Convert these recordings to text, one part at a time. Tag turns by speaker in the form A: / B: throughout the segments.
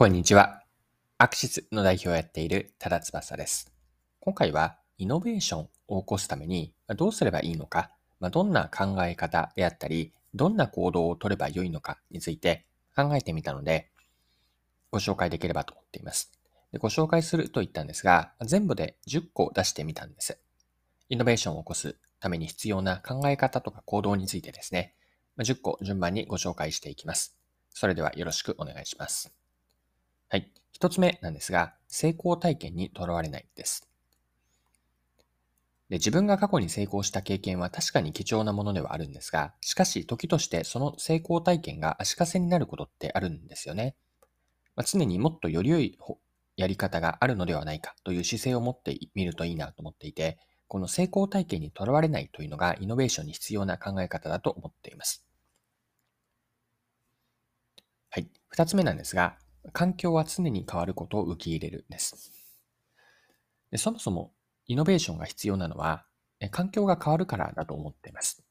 A: こんにちは。アクシスの代表をやっている多田翼です。今回はイノベーションを起こすためにどうすればいいのか、どんな考え方であったり、どんな行動を取ればよいのかについて考えてみたので、ご紹介できればと思っています。でご紹介すると言ったんですが、全部で10個出してみたんです。イノベーションを起こすために必要な考え方とか行動についてですね、10個順番にご紹介していきます。それではよろしくお願いします。はい。一つ目なんですが、成功体験にとらわれないです。で自分が過去に成功した経験は確かに貴重なものではあるんですが、しかし時としてその成功体験が足かせになることってあるんですよね。まあ、常にもっとより良いやり方があるのではないかという姿勢を持ってみるといいなと思っていて、この成功体験にとらわれないというのがイノベーションに必要な考え方だと思っています。はい。二つ目なんですが、環境は常に変わることを受け入れるです。でそもそもイノベーションが必要なのは、環境が変わるからだと思っています。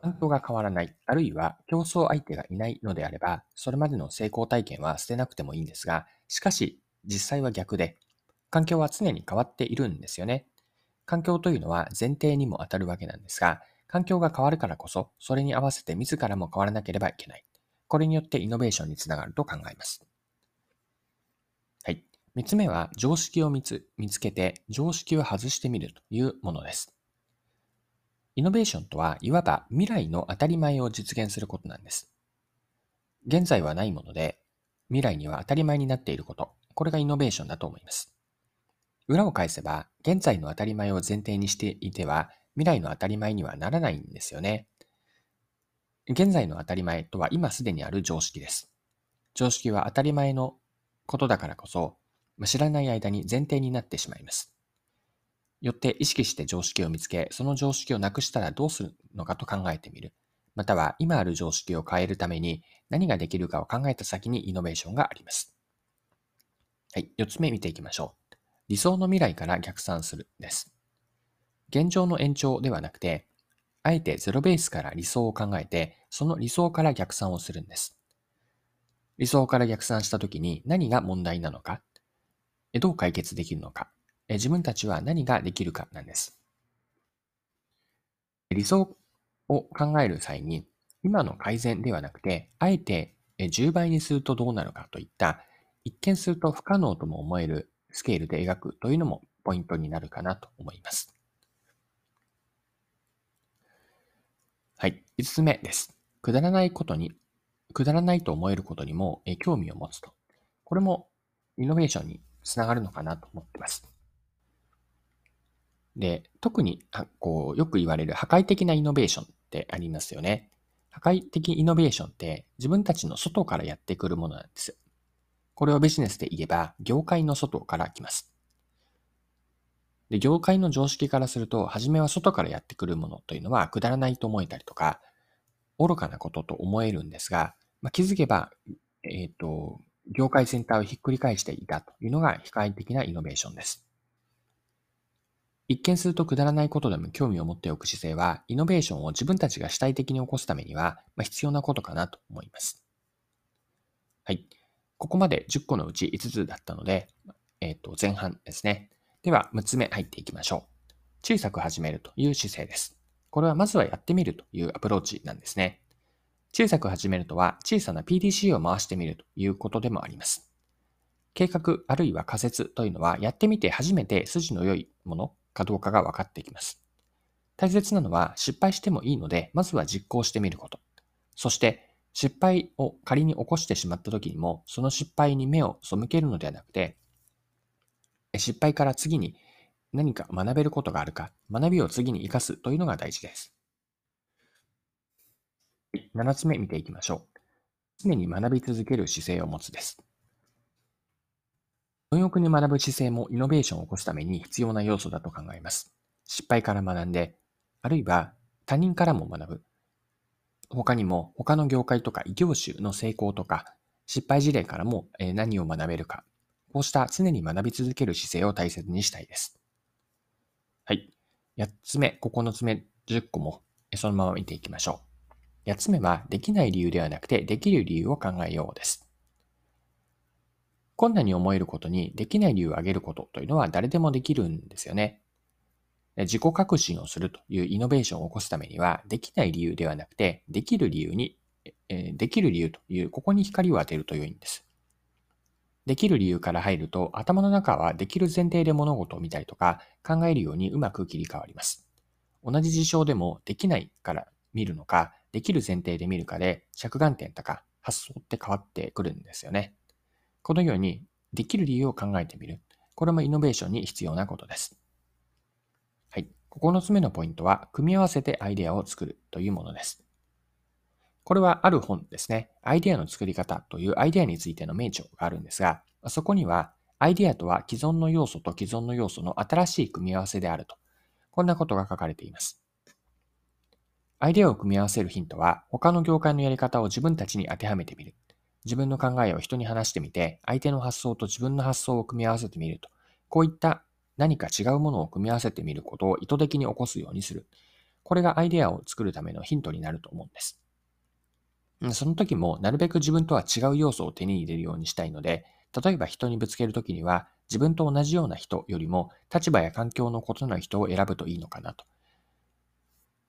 A: 環境が変わらない、あるいは競争相手がいないのであれば、それまでの成功体験は捨てなくてもいいんですが、しかし実際は逆で、環境は常に変わっているんですよね。環境というのは前提にも当たるわけなんですが、環境が変わるからこそ、それに合わせて自らも変わらなければいけない。これによってイノベーションにつながると考えます。三つ目は常識を見つ見つけて常識を外してみるというものです。イノベーションとはいわば未来の当たり前を実現することなんです。現在はないもので未来には当たり前になっていること、これがイノベーションだと思います。裏を返せば現在の当たり前を前提にしていては未来の当たり前にはならないんですよね。現在の当たり前とは今すでにある常識です。常識は当たり前のことだからこそ知らない間に前提になってしまいます。よって意識して常識を見つけ、その常識をなくしたらどうするのかと考えてみる。または今ある常識を変えるために何ができるかを考えた先にイノベーションがあります。はい、四つ目見ていきましょう。理想の未来から逆算するです。現状の延長ではなくて、あえてゼロベースから理想を考えて、その理想から逆算をするんです。理想から逆算したときに何が問題なのか、どう解決できるのか、自分たちは何ができるかなんです。理想を考える際に、今の改善ではなくて、あえて10倍にするとどうなるかといった、一見すると不可能とも思えるスケールで描くというのもポイントになるかなと思います。はい。5つ目です。くだらないことに、くだらないと思えることにも興味を持つと。これもイノベーションにつながるのかなと思ってます。で、特に、こう、よく言われる破壊的なイノベーションってありますよね。破壊的イノベーションって自分たちの外からやってくるものなんです。これをビジネスで言えば、業界の外から来ます。で、業界の常識からすると、初めは外からやってくるものというのはくだらないと思えたりとか、愚かなことと思えるんですが、まあ、気づけば、えっ、ー、と、業界全体をひっくり返していたというのが機械的なイノベーションです。一見するとくだらないことでも興味を持っておく姿勢は、イノベーションを自分たちが主体的に起こすためには、ま必要なことかなと思います。はい。ここまで10個のうち5つだったので、えっ、ー、と、前半ですね。では、6つ目入っていきましょう。小さく始めるという姿勢です。これはまずはやってみるというアプローチなんですね。小さく始めるとは小さな PDC を回してみるということでもあります。計画あるいは仮説というのはやってみて初めて筋の良いものかどうかが分かってきます。大切なのは失敗してもいいので、まずは実行してみること。そして失敗を仮に起こしてしまった時にも、その失敗に目を背けるのではなくて、失敗から次に何か学べることがあるか、学びを次に活かすというのが大事です。はい7つ目見ていきましょう。常に学び続ける姿勢を持つです。貪欲に学ぶ姿勢もイノベーションを起こすために必要な要素だと考えます。失敗から学んで、あるいは他人からも学ぶ。他にも他の業界とか異業種の成功とか失敗事例からも何を学べるか。こうした常に学び続ける姿勢を大切にしたいです。はい。8つ目、9つ目、10個もそのまま見ていきましょう。八つ目は、できない理由ではなくて、できる理由を考えようです。困難に思えることにできない理由を挙げることというのは誰でもできるんですよね。自己革新をするというイノベーションを起こすためには、できない理由ではなくて、できる理由に、えできる理由という、ここに光を当てると良いんです。できる理由から入ると、頭の中はできる前提で物事を見たりとか、考えるようにうまく切り替わります。同じ事象でも、できないから見るのか、できる前提で見るかで、着眼点とか発想って変わってくるんですよね。このように、できる理由を考えてみる。これもイノベーションに必要なことです。はい。9つ目のポイントは、組み合わせてアイデアを作るというものです。これはある本ですね。アイデアの作り方というアイデアについての名著があるんですが、そこには、アイデアとは既存の要素と既存の要素の新しい組み合わせであると。こんなことが書かれています。アイデアを組み合わせるヒントは、他の業界のやり方を自分たちに当てはめてみる。自分の考えを人に話してみて、相手の発想と自分の発想を組み合わせてみると。こういった何か違うものを組み合わせてみることを意図的に起こすようにする。これがアイデアを作るためのヒントになると思うんです。その時もなるべく自分とは違う要素を手に入れるようにしたいので、例えば人にぶつけるときには自分と同じような人よりも立場や環境の異なる人を選ぶといいのかなと。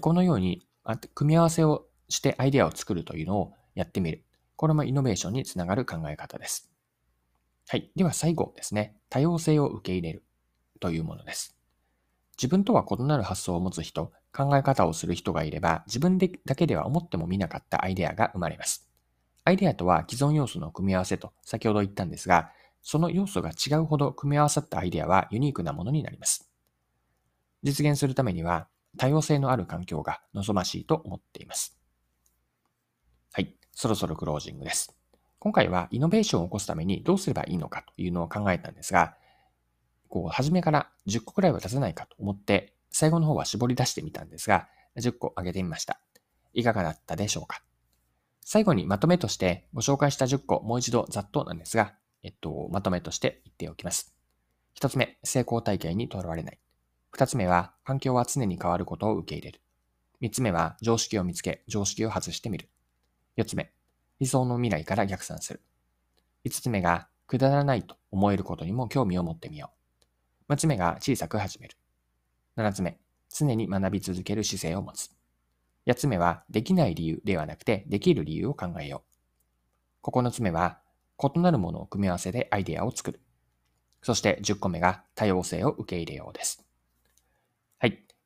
A: このように組み合わせをしてアイデアを作るというのをやってみる。これもイノベーションにつながる考え方です。はい。では最後ですね。多様性を受け入れるというものです。自分とは異なる発想を持つ人、考え方をする人がいれば、自分でだけでは思ってもみなかったアイデアが生まれます。アイデアとは既存要素の組み合わせと先ほど言ったんですが、その要素が違うほど組み合わさったアイデアはユニークなものになります。実現するためには多様性のある環境が望ましいと思っています。はい、そろそろクロージングです。今回はイノベーションを起こすためにどうすればいいのかというのを考えたんですが、こう、初めから10個くらいは出せないかと思って、最後の方は絞り出してみたんですが、10個上げてみました。いかがだったでしょうか？最後にまとめとしてご紹介した10個、もう一度ざっとなんですが、えっと、まとめとして言っておきます。一つ目、成功体験にとらわれない。二つ目は、環境は常に変わることを受け入れる。三つ目は、常識を見つけ、常識を外してみる。四つ目、理想の未来から逆算する。五つ目が、くだらないと思えることにも興味を持ってみよう。6つ目が小さく始める。7つ目、常に学び続ける姿勢を持つ。8つ目は、できない理由ではなくて、できる理由を考えよう。9つ目は、異なるものを組み合わせでアイデアを作る。そして10個目が多様性を受け入れようです。